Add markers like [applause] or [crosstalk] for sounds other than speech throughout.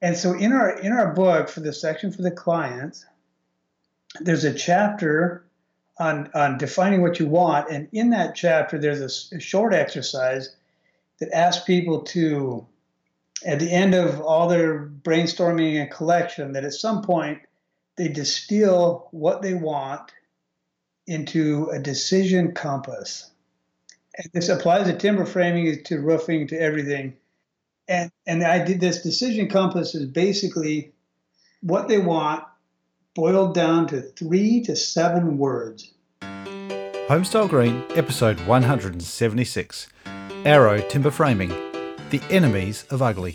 And so in our in our book for the section for the clients, there's a chapter on on defining what you want, and in that chapter there's a, a short exercise that asks people to, at the end of all their brainstorming and collection, that at some point they distill what they want into a decision compass. And this applies to timber framing, to roofing, to everything. And and I did this decision compass is basically what they want boiled down to three to seven words. Homestyle Green, episode 176 Arrow Timber Framing The Enemies of Ugly.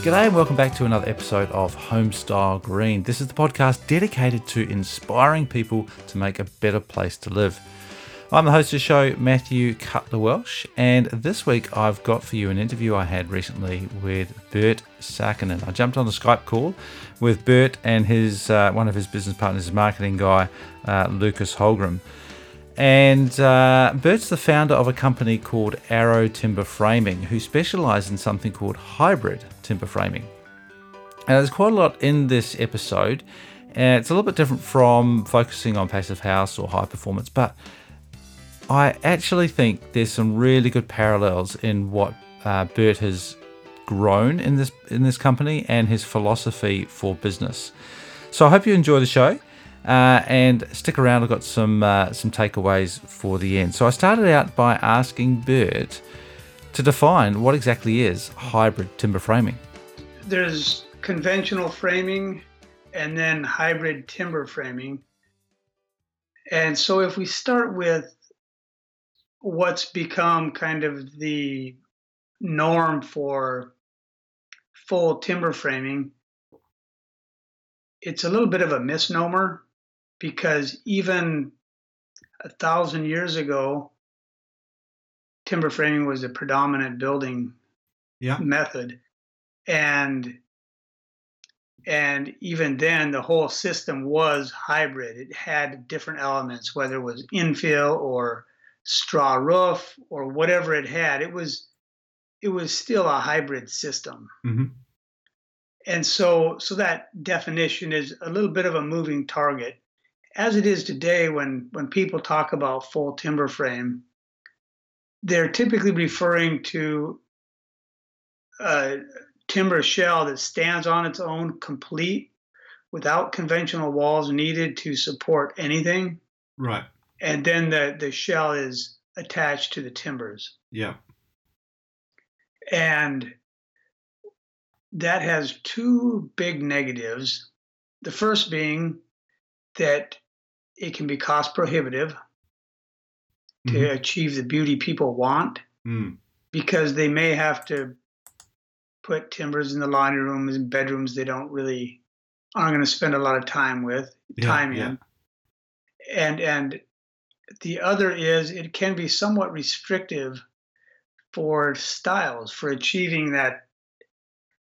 G'day and welcome back to another episode of Homestyle Green. This is the podcast dedicated to inspiring people to make a better place to live. I'm the host of the show, Matthew Cutler Welsh, and this week I've got for you an interview I had recently with Bert Sarkinen. I jumped on a Skype call with Bert and his uh, one of his business partners, his marketing guy, uh, Lucas Holgram. And uh, Bert's the founder of a company called Arrow Timber Framing, who specialise in something called hybrid timber framing. Now, there's quite a lot in this episode, and it's a little bit different from focusing on passive house or high performance, but I actually think there's some really good parallels in what uh, Bert has grown in this in this company and his philosophy for business. So I hope you enjoy the show. Uh, and stick around. I've got some uh, some takeaways for the end. So I started out by asking Bert to define what exactly is hybrid timber framing. There's conventional framing, and then hybrid timber framing. And so if we start with what's become kind of the norm for full timber framing, it's a little bit of a misnomer because even a thousand years ago, timber framing was the predominant building yeah. method, and and even then the whole system was hybrid. It had different elements, whether it was infill or straw roof or whatever it had. It was it was still a hybrid system. Mm-hmm. And so so that definition is a little bit of a moving target. As it is today when when people talk about full timber frame, they're typically referring to a timber shell that stands on its own complete without conventional walls needed to support anything. Right and then the the shell is attached to the timbers. Yeah. And that has two big negatives. The first being that it can be cost prohibitive mm-hmm. to achieve the beauty people want mm. because they may have to put timbers in the laundry rooms and bedrooms they don't really aren't going to spend a lot of time with yeah, time in yeah. and and the other is it can be somewhat restrictive for styles for achieving that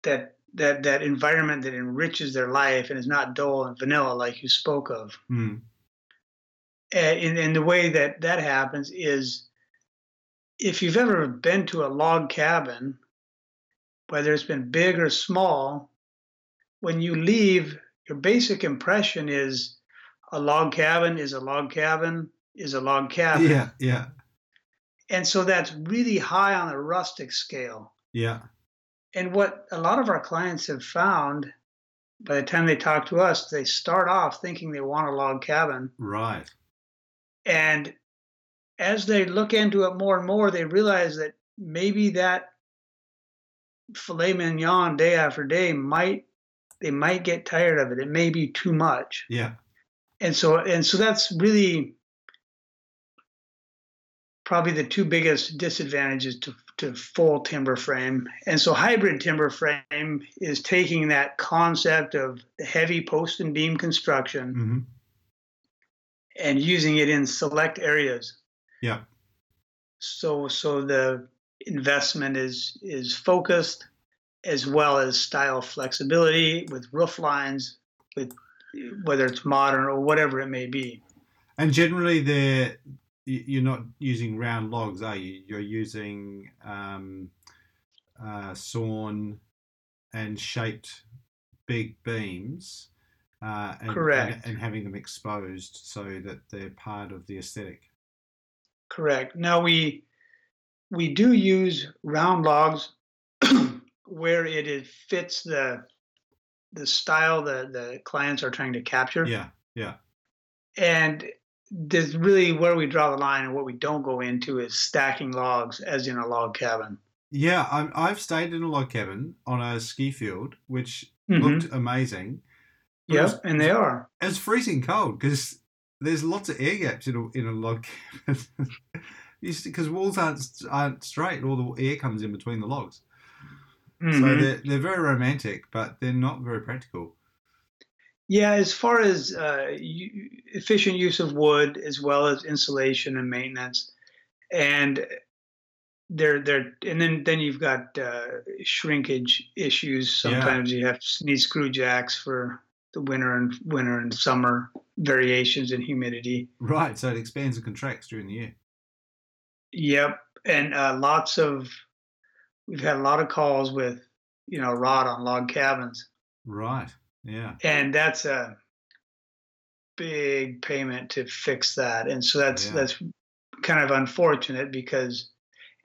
that that that environment that enriches their life and is not dull and vanilla like you spoke of. Mm. And, and the way that that happens is if you've ever been to a log cabin, whether it's been big or small, when you leave, your basic impression is a log cabin is a log cabin is a log cabin. Yeah, yeah. And so that's really high on the rustic scale. Yeah. And what a lot of our clients have found by the time they talk to us, they start off thinking they want a log cabin. Right. And as they look into it more and more, they realize that maybe that filet mignon day after day might they might get tired of it. It may be too much. Yeah. And so and so that's really probably the two biggest disadvantages to, to full timber frame. And so hybrid timber frame is taking that concept of the heavy post and beam construction mm-hmm. and using it in select areas. Yeah. So so the investment is is focused as well as style flexibility with roof lines with whether it's modern or whatever it may be. And generally, the you're not using round logs, are you? You're using um, uh, sawn and shaped big beams uh, and, Correct. And, and having them exposed so that they're part of the aesthetic. Correct. Now we we do use round logs [clears throat] where it is, fits the the style that the clients are trying to capture. Yeah, yeah. And there's really where we draw the line and what we don't go into is stacking logs as in a log cabin. Yeah, I'm, I've stayed in a log cabin on a ski field, which Mhm. looked amazing. Yep, was- and they are. It's freezing cold because there's lots of air gaps in a, in a log cabin. [laughs] Because walls aren't aren't straight, all the air comes in between the logs. So Mhm. they're they're very romantic, but they're not very practical. Yeah, as far as uh, efficient use of wood, as well as insulation and maintenance, and there, there, and then then you've got uh, shrinkage issues. Yeah. Sometimes you have need screw jacks for the winter and winter and summer variations in humidity. Right, so it expands and contracts during the year. Yep, and uh, lots of we've had a lot of calls with you know rot on log cabins. Right, yeah, and that's a big payment to fix that and so that's Yeah. that's kind of unfortunate because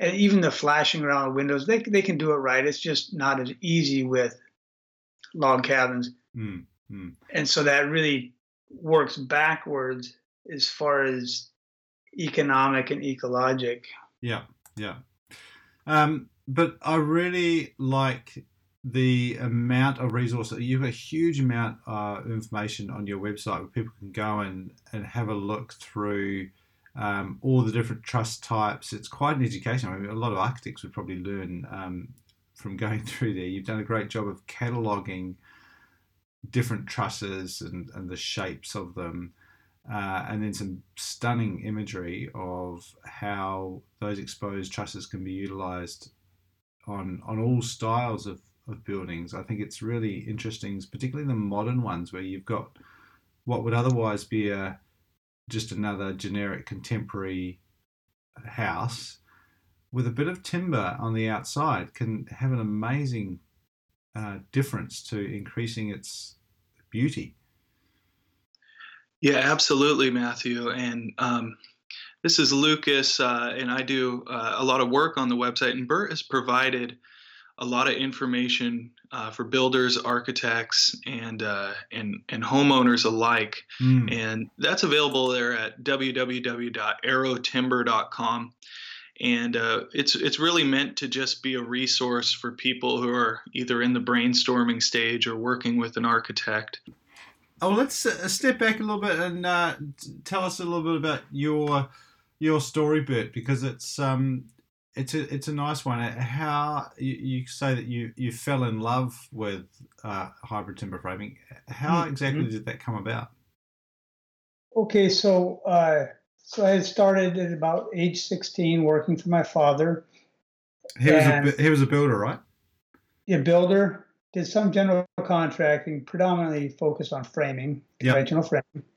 even the flashing around the windows they, they can do it right it's just not as easy with log cabins mm, mm. and so that really works backwards as far as economic and ecologic yeah, yeah. Um, but I really like the amount of resources. You have a huge amount of information on your website where people can go and, and have a look through um, all the different truss types. It's quite an education. I mean, a lot of architects would probably learn um, from [laughs] going through there. You've done a great job of cataloging different trusses and, and the shapes of them. Uh, and then some stunning imagery of how those exposed trusses can be utilized on on all styles of, of buildings. I think it's really interesting, particularly the modern ones where you've got what would otherwise be a just another generic contemporary house with a bit of timber on the outside can have an amazing uh, difference to increasing its beauty. Yeah, absolutely, Matthew. And um, this is Lucas, uh, and I do uh, a lot of work on the website. And Bert has provided a lot of information uh, for builders, architects, and uh, and and homeowners alike. Mm. And that's available there at www.arrowtimber.com. And uh, it's it's really meant to just be a resource for people who are either in the brainstorming stage or working with an architect. Oh, let's uh, step back a little bit and uh, tell us a little bit about your your story, Bert, because it's um it's a it's a nice one. How you, you say that you you fell in love with uh, hybrid timber framing? How Mhm. exactly did that come about? Okay, so uh, so I had started at about age 16 working for my father. He was a he was a builder, right? Yeah, builder, did some general contracting, predominantly focused on framing, Yep. conventional framing.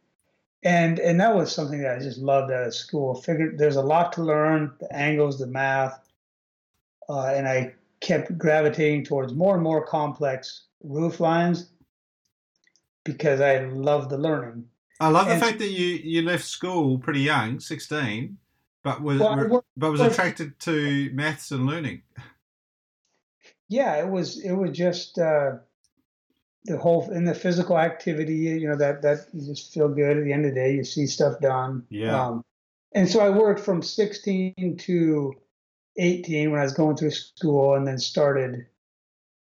And and that was something that I just loved out of school. Figured there's a lot to learn, the angles, the math, uh, and I kept gravitating towards more and more complex roof lines because I loved the learning. I love the fact that you you left school pretty young, sixteen, but was Well, worked- but was attracted to [laughs] maths and learning. yeah it was it was just uh the whole in the physical activity you know that that you just feel good at the end of the day you see stuff done Yeah. um, and so i worked from 16 to 18 when i was going through school and then started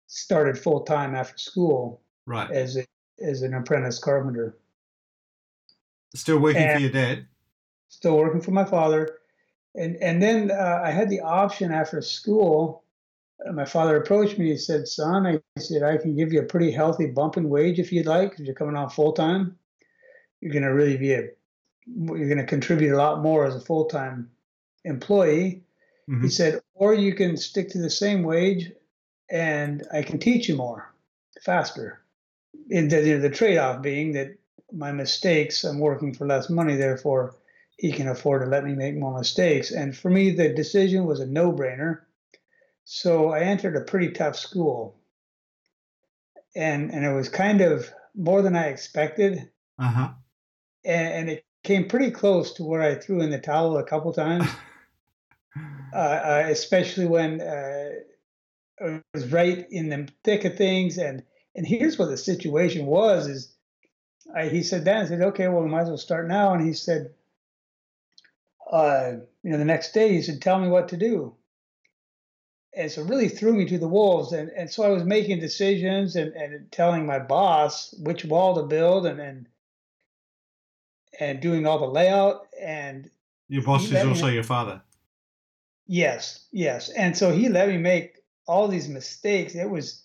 started full time after school Right. as a, as an apprentice carpenter Still working for your dad. still working for my father. And and then uh, I had the option after school. My father approached me. He said, "Son, I said I can give you a pretty healthy bump in wage if you'd like, because you're coming on full time. You're going to really be a you're going to contribute a lot more as a full time employee." He Mhm. said, "Or you can stick to the same wage, and I can teach you more, faster." And the, the trade off being that my mistakes, I'm working for less money, therefore he can afford to let me make more mistakes. And for me, the decision was a no brainer. So I entered a pretty tough school. and and it was kind of more than I expected. Uh huh. And, and it came pretty close to where I threw in the towel a couple times, [laughs] uh, uh, especially when uh, it was right in the thick of things. And and here's what the situation was: is I, he said that I said, okay, well, we might as well start now. And he said, uh, you know, the next day he said, tell me what to do. And so really threw me to the wolves. And, and so I was making decisions and, and telling my boss which wall to build and, and, and doing all the layout. And your boss is also me, your father. Yes, yes. And so he let me make all these mistakes. It was,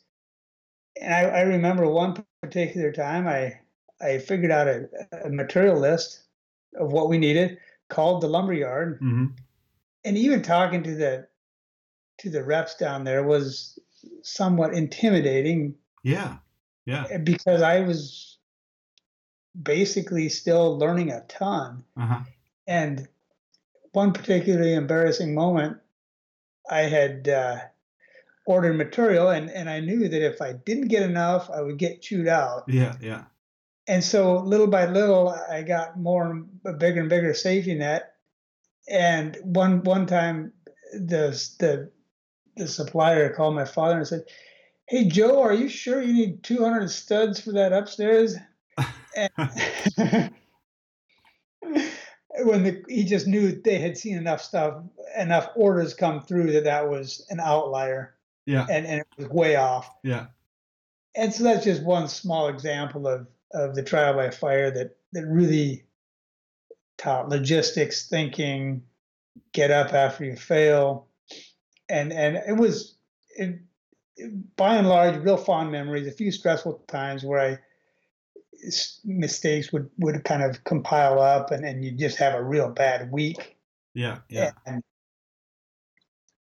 and I, I remember one particular time I, I figured out a, a material list of what we needed, called the lumber yard, mm-hmm. and even talking to the to the reps down there was somewhat intimidating. Yeah, yeah. Because I was basically still learning a ton, uh-huh. and one particularly embarrassing moment, I had. Uh, ordered material and, and I knew that if I didn't get enough, I would get chewed out. Yeah, yeah and so little by little, I got more a bigger and bigger safety net. And one one time, the the the supplier called my father and said, "Hey Joe, are you sure you need 200 studs for that upstairs?" and [laughs] when the, he just knew they had seen enough stuff, enough orders come through that that was an outlier. Yeah, and and it was way off. Yeah, and so that's just one small example of of the trial by fire that that really taught logistics thinking, get up after you fail, and and it was it, it, by and large real fond memories. A few stressful times where I mistakes would would kind of compile up, and and you just have a real bad week. Yeah, yeah. And,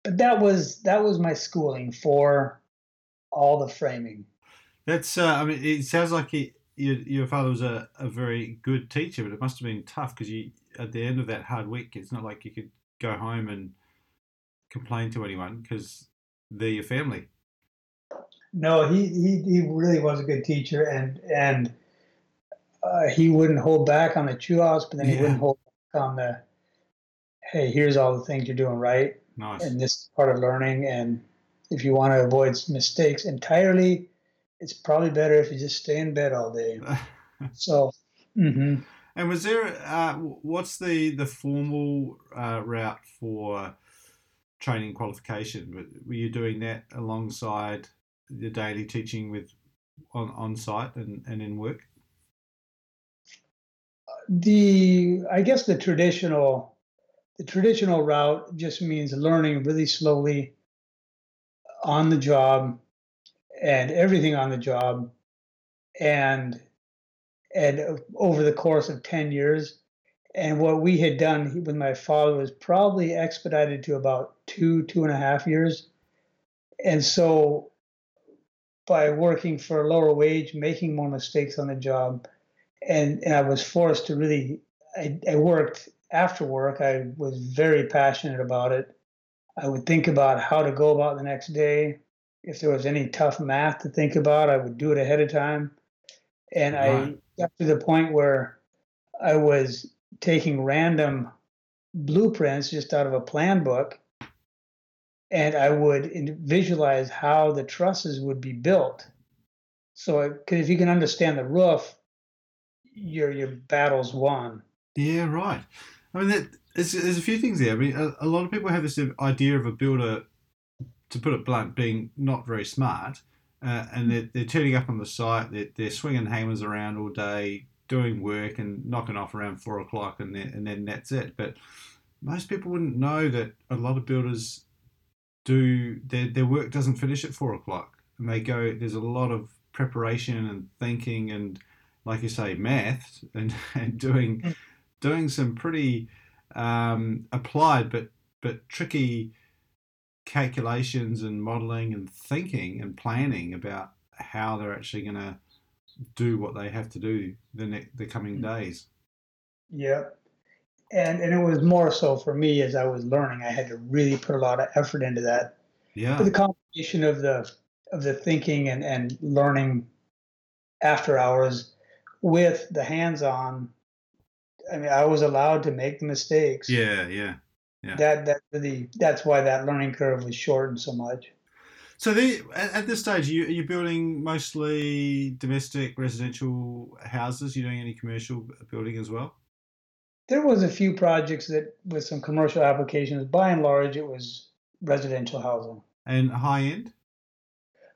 but that was that was my schooling for all the framing. That's uh, I mean, it sounds like it your, your father was a, a very good teacher, but it must have been tough because you at the end of that hard week, it's not like you could go home and complain to anyone because they're your family. No, he, he he really was a good teacher, and and uh, he wouldn't hold back on the chew offs, but then he wouldn't hold back on the hey, here's all the things you're doing right, nice. and this part of learning, and if you want to avoid mistakes entirely, it's probably better if you just stay in bed all day. [laughs] so, mm-hmm. and was there uh, what's the the formal uh, route for training qualification? Were you doing that alongside the daily teaching with on on site and, and in work? The I guess the traditional the traditional route just means learning really slowly on the job and everything on the job and and over the course of 10 years and what we had done with my father was probably expedited to about two two and a half years and so by working for a lower wage making more mistakes on the job and, and i was forced to really I, I worked after work i was very passionate about it i would think about how to go about the next day if there was any tough math to think about, I would do it ahead of time. And right. I got to the point where I was taking random blueprints just out of a plan book and I would visualize how the trusses would be built. So, if you can understand the roof, your your battle's won. Yeah, right. I mean, that, there's, there's a few things there. I mean, a, a lot of people have this idea of a builder to put it blunt, being not very smart. Uh, and they're, they're turning up on the site, they're, they're swinging hammers around all day, doing work and knocking off around four o'clock, and then, and then that's it. But most people wouldn't know that a lot of builders do their, their work doesn't finish at four o'clock, and they go. There's a lot of preparation and thinking, and like you say, math, and, [laughs] and doing mm. doing some pretty um, applied but but tricky calculations and modeling and thinking and planning about how they're actually going to do what they have to do the ne- the coming mm. days. Yeah. And and it was more so for me as I was learning. I had to really put a lot of effort into that. Yeah. But the combination of the of the thinking and, and learning after hours with the hands-on. I mean, I was allowed to make the mistakes. Yeah, yeah, yeah. That that really that's why that learning curve was shortened so much. So the, at, at this stage, you, are you building mostly domestic residential houses? You're doing any commercial building as well? There was a few projects that with some commercial applications. By and large, it was residential housing. And high end?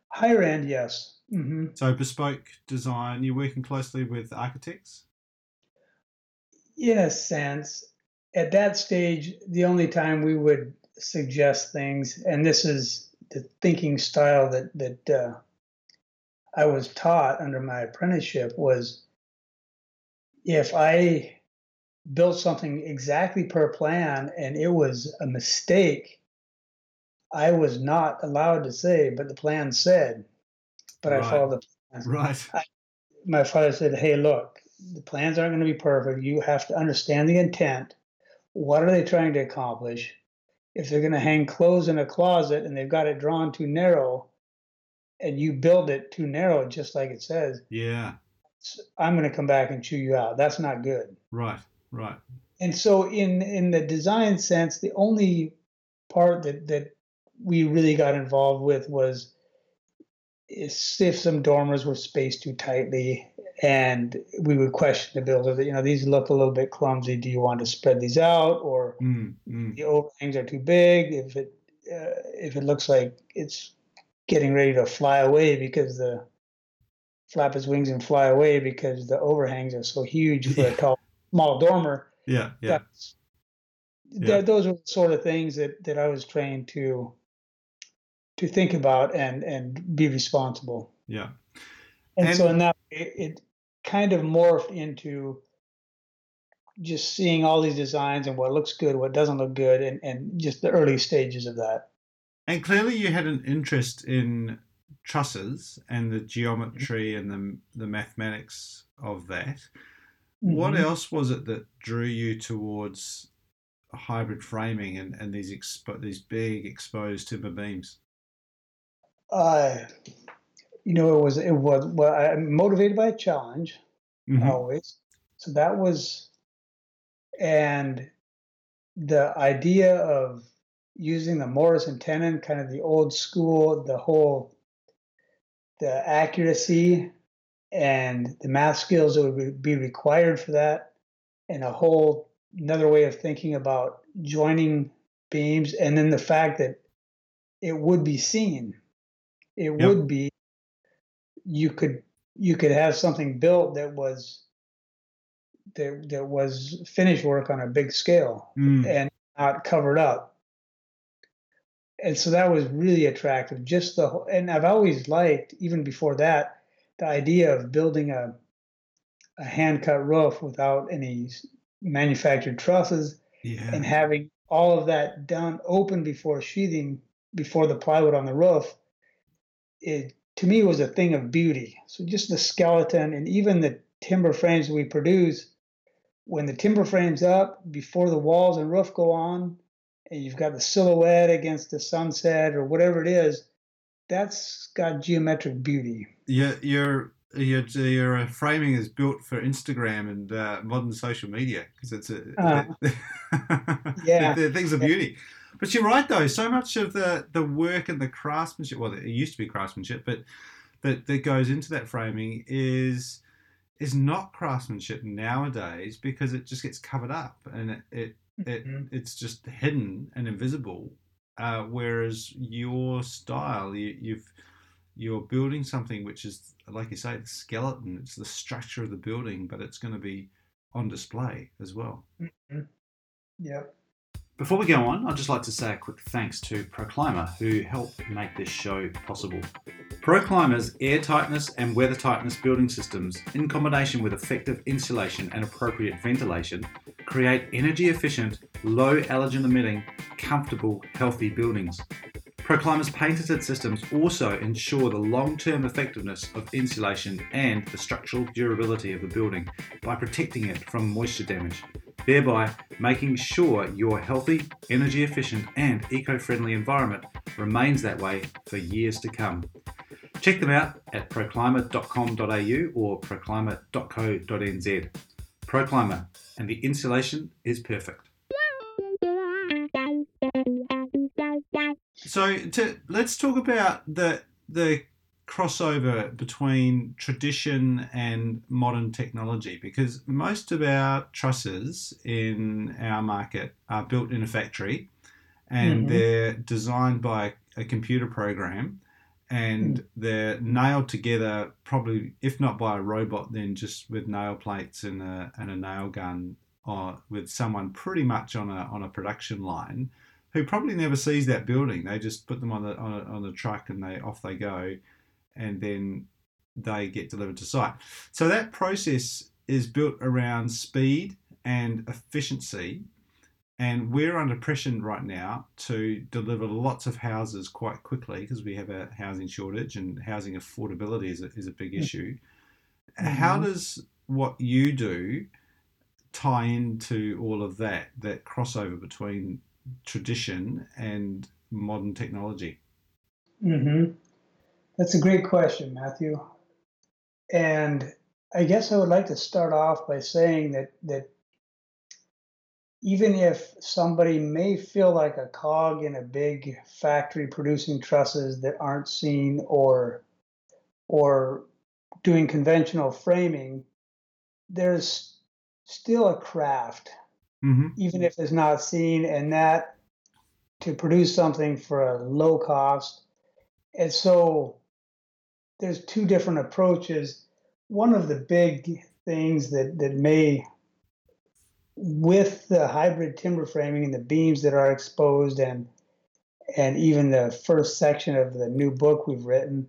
Higher end, yes. Mm-hmm. So bespoke design. You're working closely with architects. In a sense, at that stage, the only time we would suggest things, and this is the thinking style that that uh, I was taught under my apprenticeship was if I built something exactly per plan and it was a mistake, I was not allowed to say, but the plan said, but right. I followed the plan. Right. I, my father said, hey, look, the plans aren't going to be perfect. You have to understand the intent. What are they trying to accomplish? If they're going to hang clothes in a closet and they've got it drawn too narrow and you build it too narrow just like it says yeah. i'm going to come back and chew you out. That's not good. Right right. And so in in the design sense the only part that that we really got involved with was if some dormers were spaced too tightly and we would question the builder that you know these look a little bit clumsy do you want to spread these out or mm, mm. the overhangs are too big if it uh, if it looks like it's getting ready to fly away because the flap its wings and fly away because the overhangs are so huge for a tall small dormer yeah yeah. yeah. those are the sort of things that that i was trained to to think about and and be responsible yeah and, and so in that it, it kind of morphed into just seeing all these designs and what looks good, what doesn't look good, and, and just the early stages of that. And clearly, you had an interest in trusses and the geometry and the, the mathematics of that. Mm-hmm. What else was it that drew you towards hybrid framing and, and these expo- these big exposed timber beams? Uh, you know, it was it was well, I'm motivated by a challenge mm-hmm. always. So that was, and the idea of using the mortise and tenon, kind of the old school, the whole, the accuracy and the math skills that would be required for that, and a whole another way of thinking about joining beams, and then the fact that it would be seen, it yep. would be you could you could have something built that was that that was finished work on a big scale mm. and not covered up. And so that was really attractive. Just the whole, and I've always liked even before that the idea of building a a hand cut roof without any manufactured trusses yeah. and having all of that done open before sheathing before the plywood on the roof it to me was a thing of beauty. So just the skeleton and even the timber frames we produce, when the timber frame's up before the walls and roof go on, and you've got the silhouette against the sunset or whatever it is, that's got geometric beauty. Yeah, your your your uh, framing is built for Instagram and uh, modern social media because it's a uh, [laughs] yeah, they're, they're things of beauty. But you're right though. So much of the the work and the craftsmanship, well, it used to be craftsmanship, but that that goes into that framing is is not craftsmanship nowadays because it just gets covered up and it, it, mm-hmm. it it's just hidden and invisible. Uh, whereas your style, you, you've you're building something which is like you say the skeleton it's the structure of the building but it's going to be on display as well mm-hmm. yep before we go on, I'd just like to say a quick thanks to Proclima, who helped make this show possible. Proclima's air tightness and weather tightness building systems, in combination with effective insulation and appropriate ventilation, create energy efficient, low allergen emitting, comfortable, healthy buildings. Proclima's patented systems also ensure the long term effectiveness of insulation and the structural durability of the building by protecting it from moisture damage thereby making sure your healthy, energy efficient, and eco friendly environment remains that way for years to come. Check them out at proclima.com.au or proclima.co.nz. Proclima, and the insulation is perfect. So to, let's talk about the the crossover between tradition and modern technology because most of our trusses in our market are built in a factory and mm-hmm. they're designed by a computer program and mm. they're nailed together probably if not by a robot then just with nail plates and a, and a nail gun or with someone pretty much on a, on a production line who probably never sees that building they just put them on the on, a, on the truck and they off they go and then they get delivered to site. So that process is built around speed and efficiency. And we're under pressure right now to deliver lots of houses quite quickly because we have a housing shortage and housing affordability is a, is a big mm. issue. Mm-hmm. How does what you do tie into all of that, that crossover between tradition and modern technology? Mm-hmm. That's a great question, Matthew. And I guess I would like to start off by saying that that even if somebody may feel like a cog in a big factory producing trusses that aren't seen or or doing conventional framing, there's still a craft, mm-hmm. even if it's not seen, and that to produce something for a low cost. And so there's two different approaches. One of the big things that that may with the hybrid timber framing and the beams that are exposed and and even the first section of the new book we've written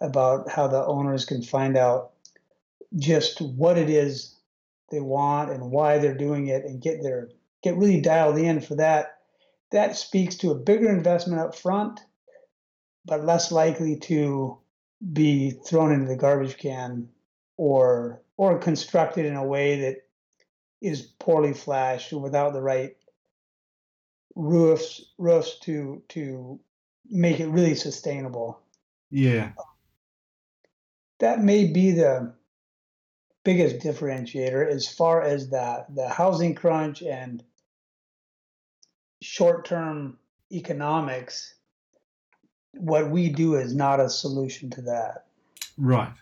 about how the owners can find out just what it is they want and why they're doing it and get their get really dialed in for that that speaks to a bigger investment up front but less likely to be thrown into the garbage can or or constructed in a way that is poorly flashed or without the right roofs roofs to to make it really sustainable. Yeah. That may be the biggest differentiator as far as the the housing crunch and short-term economics what we do is not a solution to that. Right,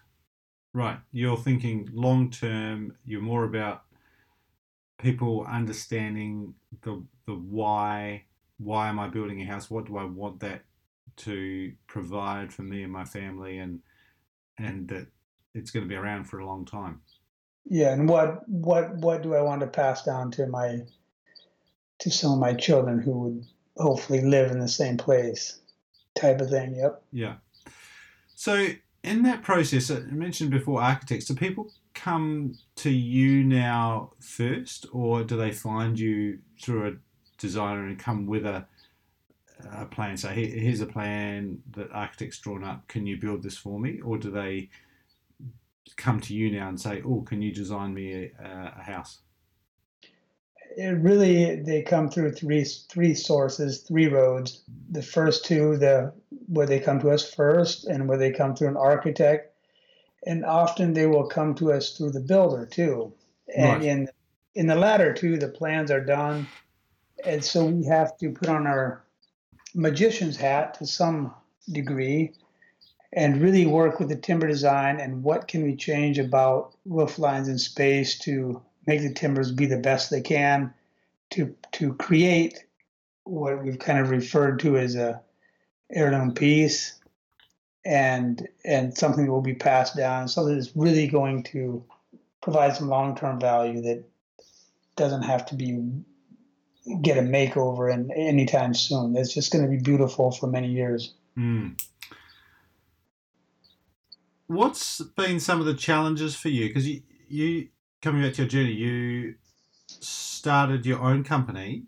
right. You're thinking long term. You're more about people understanding the the why. Why am I building a house? What do I want that to provide for me and my family, and and that it's going to be around for a long time. Yeah, and what what what do I want to pass down to my to some of my children who would hopefully live in the same place? Type of thing. Yep. Yeah. So in that process, uh, I mentioned before architects. Do people come to you now first, or do they find you through a designer and come with a a plan? Say, here's a plan that architects drawn up. Can you build this for me, or do they come to you now and say, "Oh, can you design me a, a house"? It really they come through three three sources, three roads. The first two, the where they come to us first, and where they come through an architect, and often they will come to us through the builder too. And right. in in the latter two, the plans are done, and so we have to put on our magician's hat to some degree and really work with the timber design and what can we change about roof lines and space to make the timbers be the best they can to to create what we've kind of referred to as a heirloom piece and and something that will be passed down. Something that's really going to provide some long-term value that doesn't have to be get a makeover and anytime soon. It's just going to be beautiful for many years. Mm. what's been some of the challenges for you? Because you you coming back to your journey, you started your own company.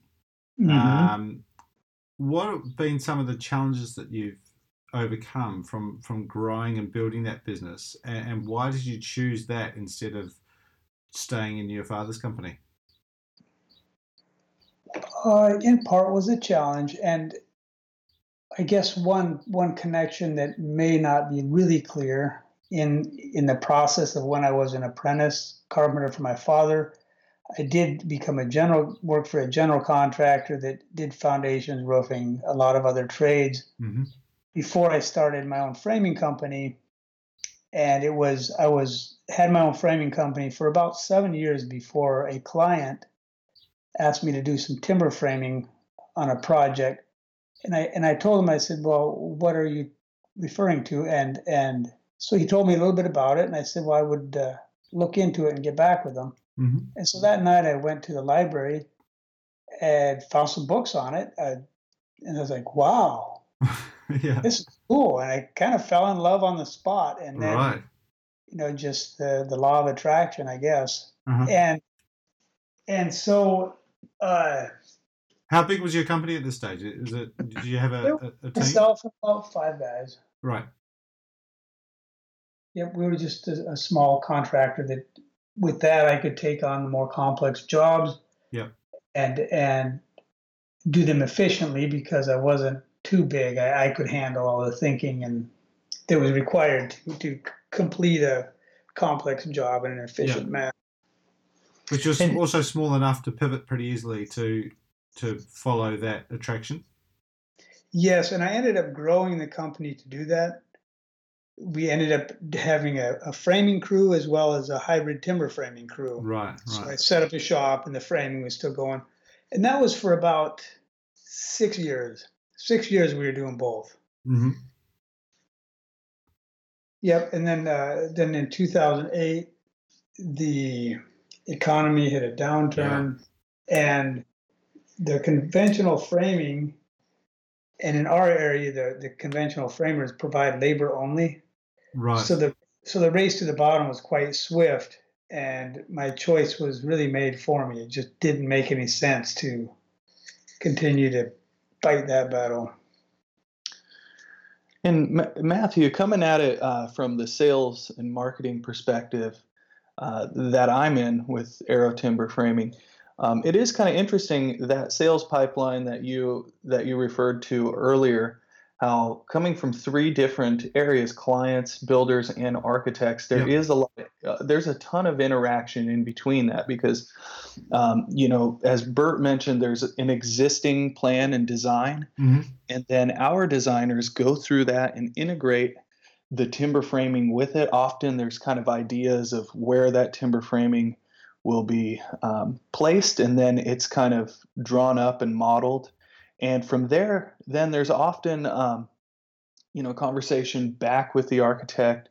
Mm-hmm. Um, what have been some of the challenges that you've overcome from from growing and building that business, and, and why did you choose that instead of staying in your father's company? Uh, in part was a challenge, and I guess one one connection that may not be really clear in in the process of when I was an apprentice carpenter for my father, I did become a general work for a general contractor that did foundations, roofing, a lot of other trades Mm-hmm. before I started my own framing company. And it was I was had my own framing company for about seven years before a client asked me to do some timber framing on a project. And I and I told him I said, Well, what are you referring to? And and so he told me a little bit about it, and I said, Well, I would uh, look into it and get back with him. Mm-hmm. And so that night I went to the library and found some books on it. Uh, and I was like, wow, [laughs] yeah. this is cool. And I kind of fell in love on the spot. And then, Right. you know, just the, the law of attraction, I guess. Uh-huh. And, and so, uh, How big was your company at this stage? Is it? Did you have a, a, a team? myself, about five guys. Right. Yep, we were just a, a small contractor that with that I could take on the more complex jobs. Yep. And and do them efficiently because I wasn't too big. I, I could handle all the thinking and that was required to, to complete a complex job in an efficient manner. But you're And- also small enough to pivot pretty easily to to follow that attraction. Yes, and I ended up growing the company to do that. We ended up having a, a framing crew as well as a hybrid timber framing crew. Right. So I set up a shop and the framing was still going. And that was for about six years. Six years we were doing both. Mm-hmm. Yep. And then uh, then in 2008, the economy hit a downturn and the conventional framing, and in our area, the, the conventional framers provide labor only. Right. So the so the race to the bottom was quite swift, and my choice was really made for me. It just didn't make any sense to continue to fight that battle. And Ma- Matthew, coming at it uh, from the sales and marketing perspective uh, that I'm in with Arrow Timber Framing, um, it is kind of interesting that sales pipeline that you that you referred to earlier. How coming from three different areas, clients, builders, and architects, there Yeah. is a lot. Uh, there's a ton of interaction in between that because, um, you know, as Bert mentioned, there's an existing plan and design Mhm. and then our designers go through that and integrate the timber framing with it. Often there's kind of ideas of where that timber framing will be um, placed, and then it's kind of drawn up and modeled. And from there, then there's often, um, you know, conversation back with the architect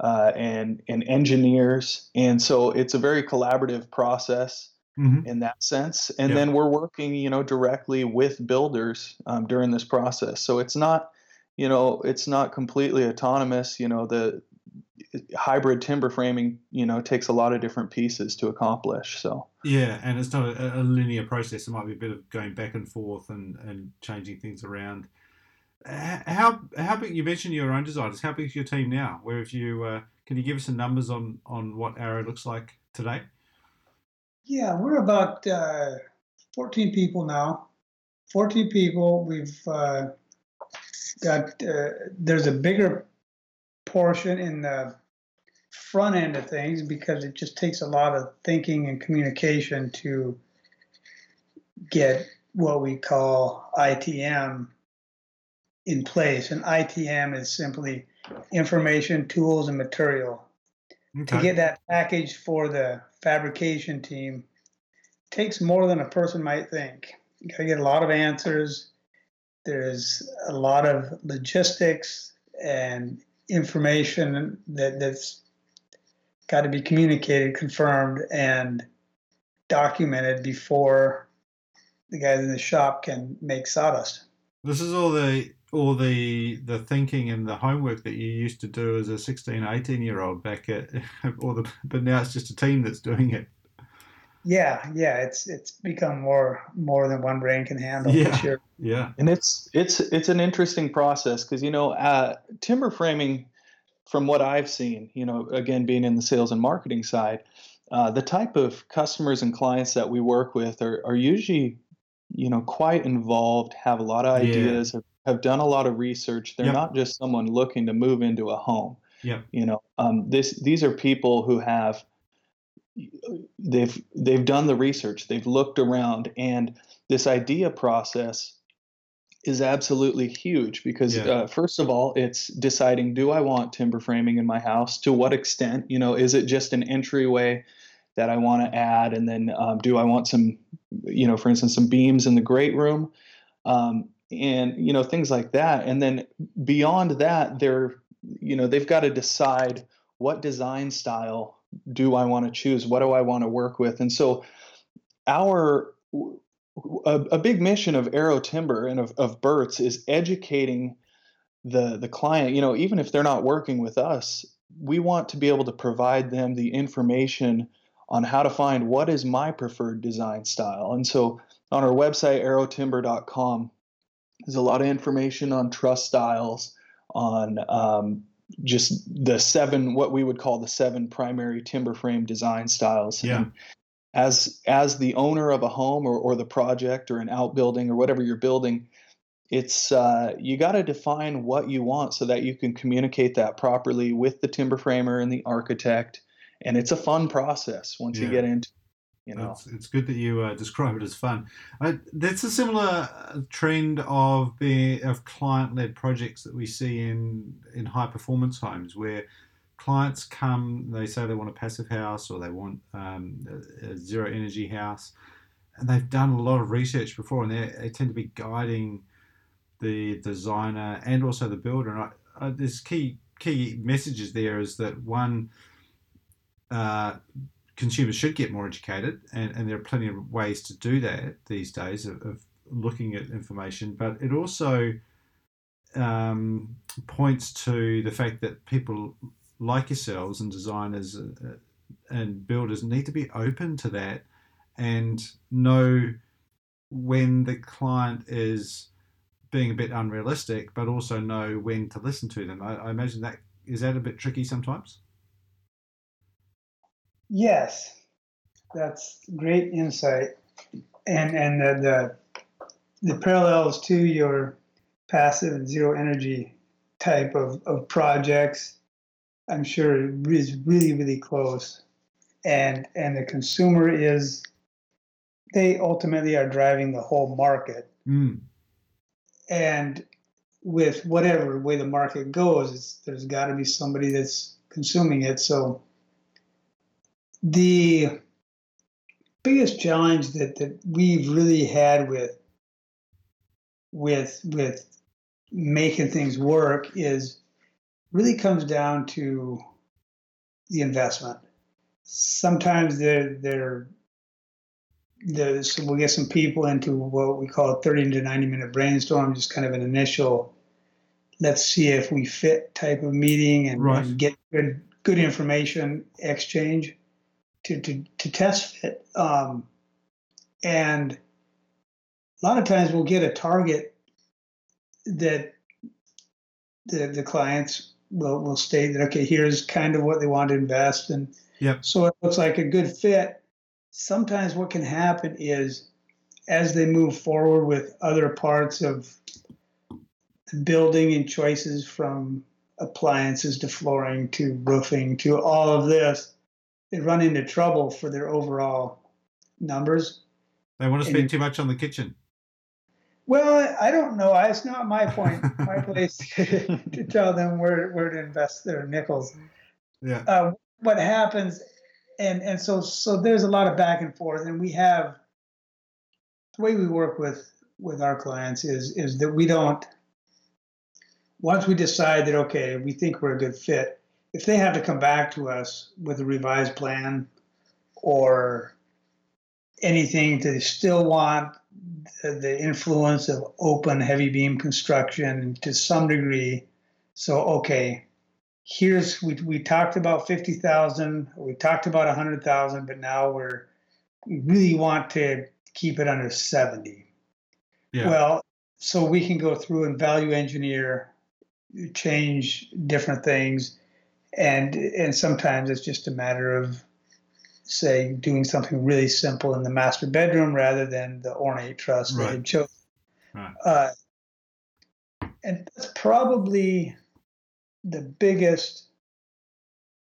uh, and and engineers, and so it's a very collaborative process Mhm. in that sense. And Yeah. then we're working, you know, directly with builders um, during this process. So it's not, you know, it's not completely autonomous. You know, the hybrid timber framing, you know, takes a lot of different pieces to accomplish. So Yeah, and it's not a, a linear process. It might be a bit of going back and forth and, and changing things around. How how big? You mentioned your own designers. How big is your team now? Where have you? Uh, can you give us some numbers on on what Arrow looks like today? Yeah, we're about uh, 14 people now. 14 people. We've uh, got, uh, there's a bigger portion in the front end of things because it just takes a lot of thinking and communication to get what we call ITM in place. And ITM is simply information, tools, and material to get that package for the fabrication team takes more than a person might think. You got to get a lot of answers. There's a lot of logistics and information that, that's got to be communicated, confirmed, and documented before the guys in the shop can make sawdust. This is all the all the the thinking and the homework that you used to do as a 16, 18 year old back at, [laughs] or the, but now it's just a team that's doing it. Yeah, yeah, it's it's become more more than one brain can handle Yeah. for sure. Yeah. and it's it's it's an interesting process because you know uh, timber framing from what i've seen you know again being in the sales and marketing side uh, the type of customers and clients that we work with are, are usually you know quite involved have a lot of Yeah. ideas have have done a lot of research. They're Yep. not just someone looking to move into a home. Yep. You know, um, this these are people who have they've they've done the research. They've looked around, and this idea process is absolutely huge because Yeah. uh, first of all, it's deciding do I want timber framing in my house? To what extent? You know, is it just an entryway? that I want to add, and then um, do I want some, you know, for instance, some beams in the great room, um, and you know things like that. And then beyond that, they're, you know, they've got to decide what design style do I want to choose, what do I want to work with, and so our a, a big mission of Arrow Timber and of, of Bert's is educating the the client. You know, even if they're not working with us, we want to be able to provide them the information on how to find what is my preferred design style. And so on our website, arrowtimber.com, there's a lot of information on truss styles, on um, just the seven, what we would call the seven primary timber frame design styles. Yeah. And as as the owner of a home or, or the project or an outbuilding or whatever you're building, it's uh, you got to define what you want so that you can communicate that properly with the timber framer and the architect and it's a fun process once Yeah. you get into you know It's, it's good that you uh, describe it as fun. Uh, that's a similar uh, trend of of client-led projects that we see in in high performance homes, where clients come, they say they want a passive house or they want um, a, zero energy house, and they've done a lot of research before, and they, they tend to be guiding the designer and also the builder. And I, I, there's key key messages there is that one. Uh, consumers should get more educated, and, and there are plenty of ways to do that these days of, of looking at information. But it also um, points to the fact that people like yourselves and designers uh, and builders need to be open to that and know when the client is being a bit unrealistic, but also know when to listen to them. I, I imagine that is that a bit tricky sometimes. Yes, that's great insight, and and the the, the parallels to your passive and zero energy type of, of projects, I'm sure is really really close, and and the consumer is they ultimately are driving the whole market, Mm. and with whatever way the market goes, it's, there's got to be somebody that's consuming it. So the biggest challenge that, that we've really had with with with making things work is really comes down to the investment. Sometimes they're they're there's we'll get some people into what we call a 30 to 90 minute brainstorm, just kind of an initial let's see if we fit type of meeting and, Right. and get good good information exchange to to, to test fit. Um, and a lot of times we'll get a target that the the clients will will state that okay, here's kind of what they want to invest and Yep. so it looks like a good fit. Sometimes what can happen is as they move forward with other parts of building and choices from appliances to flooring to roofing to all of this, they run into trouble for their overall numbers. They want to And- spend too much on the kitchen. Well, I don't know. It's not my point, [laughs] my place [laughs] to tell them where, where to invest their nickels. Yeah. Uh, what happens, and and so so there's a lot of back and forth, and we have the way we work with with our clients is is that we don't. Once we decide that okay, we think we're a good fit, if they have to come back to us with a revised plan or anything to still want the, the influence of open heavy beam construction to some degree. So, okay, here's we, we talked about 50,000, we talked about 100,000, but now we're we really want to keep it under 70. Yeah. Well, so we can go through and value engineer, change different things, and and sometimes it's just a matter of say doing something really simple in the master bedroom rather than the ornate truss they Right. had chosen. Right. Uh, and that's probably the biggest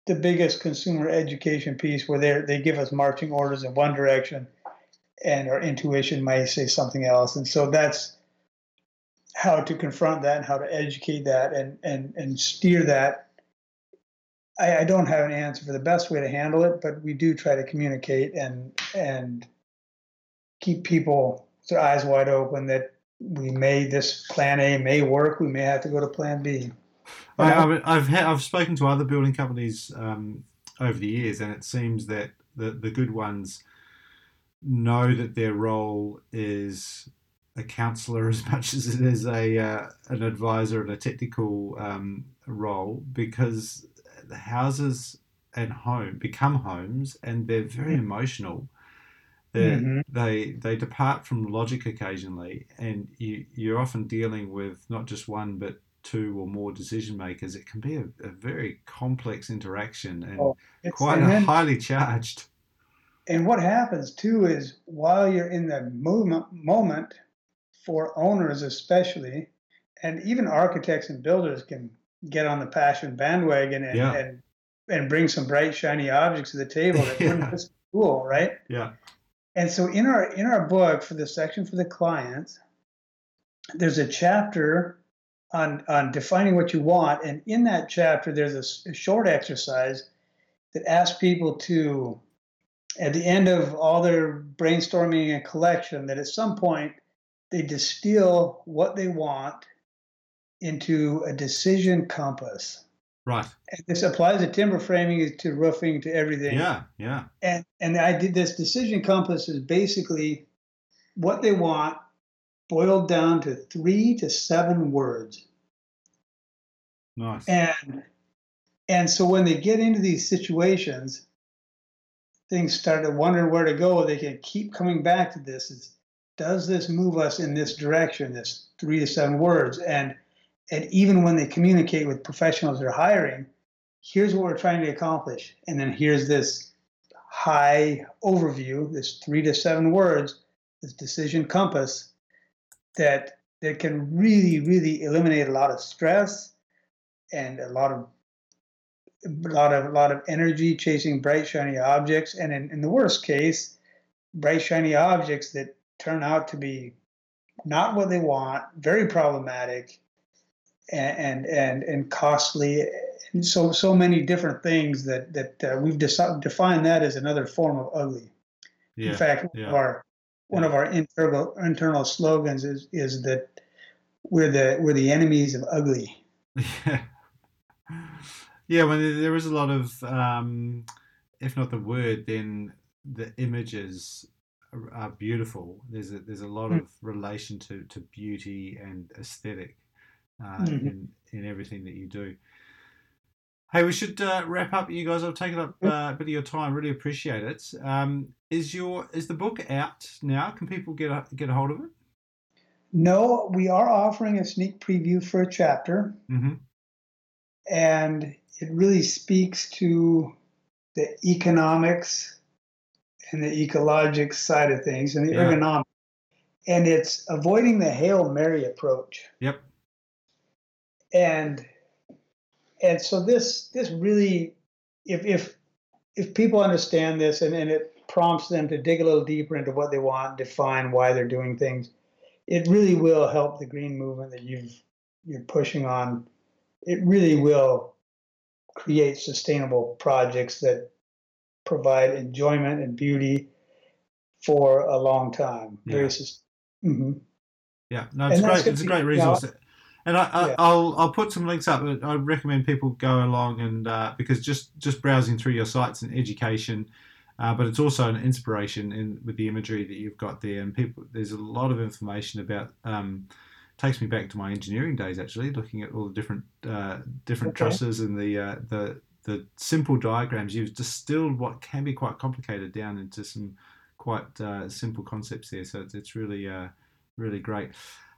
the biggest consumer education piece where they they give us marching orders in one direction and our intuition might say something else and so that's how to confront that and how to educate that and and and steer that I, I don't have an answer for the best way to handle it but we do try to communicate and and keep people their eyes wide open that we may this plan A may work. We may have to go to plan B. I, have I've, spoken to other building companies um, over the years, and it seems that the the good ones know that their role is a counselor [laughs] as much as it is a uh, an advisor and a technical um, role because the houses and home become homes and they're very hmm. emotional mm-hmm. they they depart from logic occasionally, and you you're often dealing with not just one but two or more decision makers. It can be a, a very complex interaction and oh, quite and then, highly charged. And what happens too is while you're in the movement moment, for owners especially, and even architects and builders can get on the passion bandwagon and, yeah. and and bring some bright shiny objects to the table [laughs] that yeah. wouldn't be cool, right? Yeah. And so in our in our book for the section for the clients, there's a chapter on on defining what you want, and in that chapter there's a, a short exercise that asks people to, at the end of all their brainstorming and collection, that at some point they distill what they want into a decision compass. Right. And this applies to timber framing, to roofing, to everything. Yeah, yeah. And and I did this decision compass is basically what they want boiled down to three to seven words. Nice. And and so when they get into these situations, things start to wonder where to go. They can keep coming back to this. Is does this move us in this direction? This three to seven words. And and even when they communicate with professionals they're hiring, here's what we're trying to accomplish. And then here's this high overview, this three to seven words, this decision compass that that can really, really eliminate a lot of stress and a lot of a lot of a lot of energy chasing bright shiny objects and in, in the worst case bright shiny objects that turn out to be not what they want very problematic and and and costly and so so many different things that that uh, we've decided, defined that as another form of ugly. Yeah, in fact, yeah. one of our one yeah. of our internal internal slogans is is that we're the we're the enemies of ugly. Yeah, [laughs] yeah. When there is a lot of, um, if not the word, then the images are, are beautiful. There's a there's a lot mm. of relation to to beauty and aesthetic uh, mm-hmm. in in everything that you do. Hey, we should uh, wrap up. You guys, I've taken up uh, a bit of your time. Really appreciate it. Um, is your is the book out now? Can people get a, get a hold of it? No, we are offering a sneak preview for a chapter, mm-hmm. and it really speaks to the economics and the ecologic side of things and the yeah. ergonomics. And it's avoiding the Hail Mary approach. Yep and and so this this really if if if people understand this and, and it prompts them to dig a little deeper into what they want define why they're doing things it really will help the green movement that you've you're pushing on. It really will create sustainable projects that provide enjoyment and beauty for a long time. Yeah. Very, mm-hmm. yeah. No it's and great. it's a great resource and I, will I'll put some links up. I recommend people go along and uh, because just just browsing through your sites and education, uh, but it's also an inspiration in with the imagery that you've got there. And people, there's a lot of information about. Um, takes me back to my engineering days actually, looking at all the different uh, different okay. trusses and the uh, the the simple diagrams. You've distilled what can be quite complicated down into some quite uh, simple concepts there. So it's, it's really uh, really great.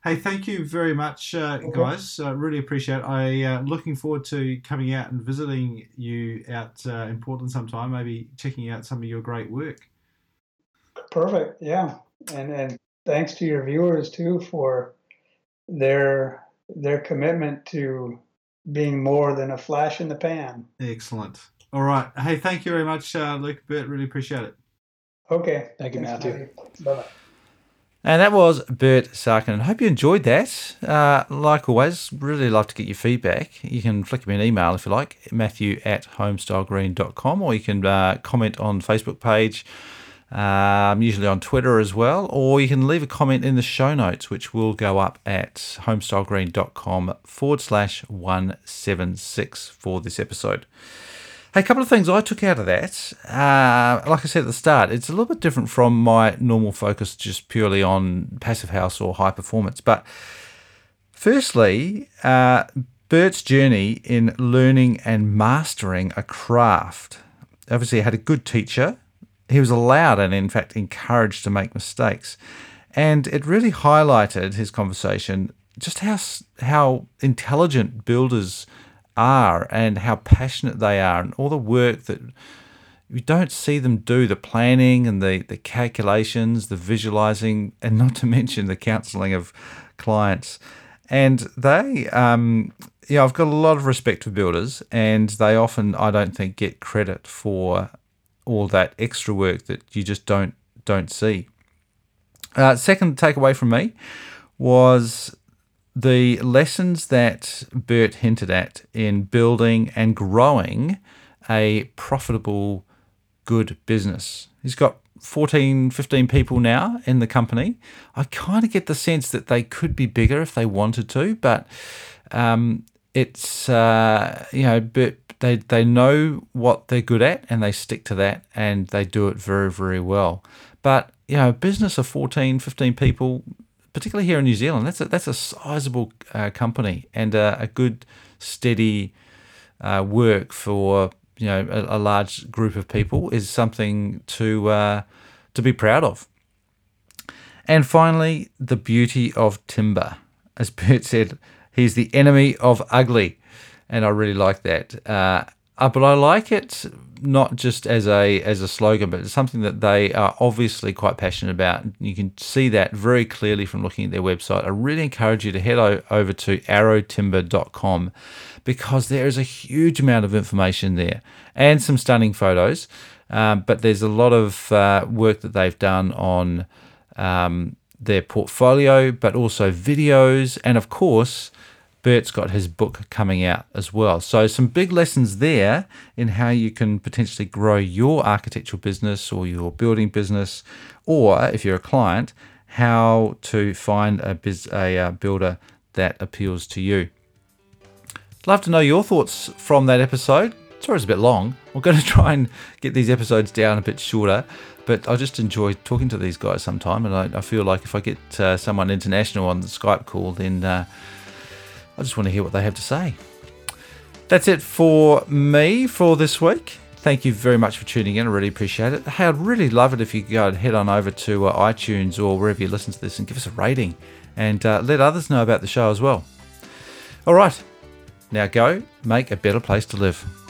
Hey, thank you very much, uh, guys. Uh, really appreciate it. I uh, looking forward to coming out and visiting you out uh, in Portland sometime. Maybe checking out some of your great work. Perfect. Yeah, and and thanks to your viewers too for their their commitment to being more than a flash in the pan. Excellent. All right. Hey, thank you very much, uh, Luke. Bert, really appreciate it. Okay. Thank you, Matthew. Matthew. Bye bye. And that was Bert Sarkin. I hope you enjoyed that. Uh, like always, really love to get your feedback. You can flick me an email if you like, matthew at homestylegreen.com, or you can uh, comment on Facebook page, um, usually on Twitter as well, or you can leave a comment in the show notes, which will go up at homestylegreen.com forward slash 176 for this episode. Hey, a couple of things I took out of that. Uh, like I said at the start, it's a little bit different from my normal focus, just purely on passive house or high performance. But firstly, uh, Bert's journey in learning and mastering a craft. Obviously, he had a good teacher. He was allowed and, in fact, encouraged to make mistakes. And it really highlighted his conversation just how how intelligent builders are and how passionate they are and all the work that you don't see them do the planning and the, the calculations, the visualizing, and not to [laughs] mention the counseling of clients. And they, um, yeah, I've got a lot of respect for builders, and they often, I don't think, get credit for all that extra work that you just don't don't see. Uh, second takeaway from me was the lessons that Bert hinted at in building and growing a profitable, good business. He's got 14, 15 people now in the company. I kind of get the sense that they could be bigger if they wanted to, but um, it's, uh, you know, but they, they know what they're good at and they stick to that and they do it very, very well. But, you know, a business of 14, 15 people, particularly here in New Zealand, that's a, that's a sizable uh, company and a, a good, steady uh, work for you know a, a, large group of people is something to uh, to be proud of. And finally, the beauty of timber, as [laughs] Bert said, he's the enemy of ugly, and I really like that. Uh, uh but I like it not just as a as a slogan, but it's something that they are obviously quite passionate about. You can see that very clearly from looking at their website. I really encourage you to head over to arrowtimber.com because there is a huge amount of information there and some stunning photos. Um, but there's a lot of uh, work that they've done on um, their portfolio, but also videos, and of course Bert's got his book coming out as well. So, some big lessons there in how you can potentially grow your architectural business or your building business, or if you're a client, how to find a, biz, a uh, builder that appeals to you. Love to know your thoughts from that episode. Sorry it's a bit long. We're going [laughs] to try and get these episodes down a bit shorter, but I just enjoy talking to these guys sometime, and I, I feel like if I get uh, someone international on the Skype call, then uh, I just want to hear what they have to say. That's it for me for this week. Thank you very much for tuning in. I really appreciate it. Hey, I'd really love it if you could go head on over to uh, iTunes or wherever you listen to this and give us a rating and uh, let others know about the show as well. All right, now go make a better place to live.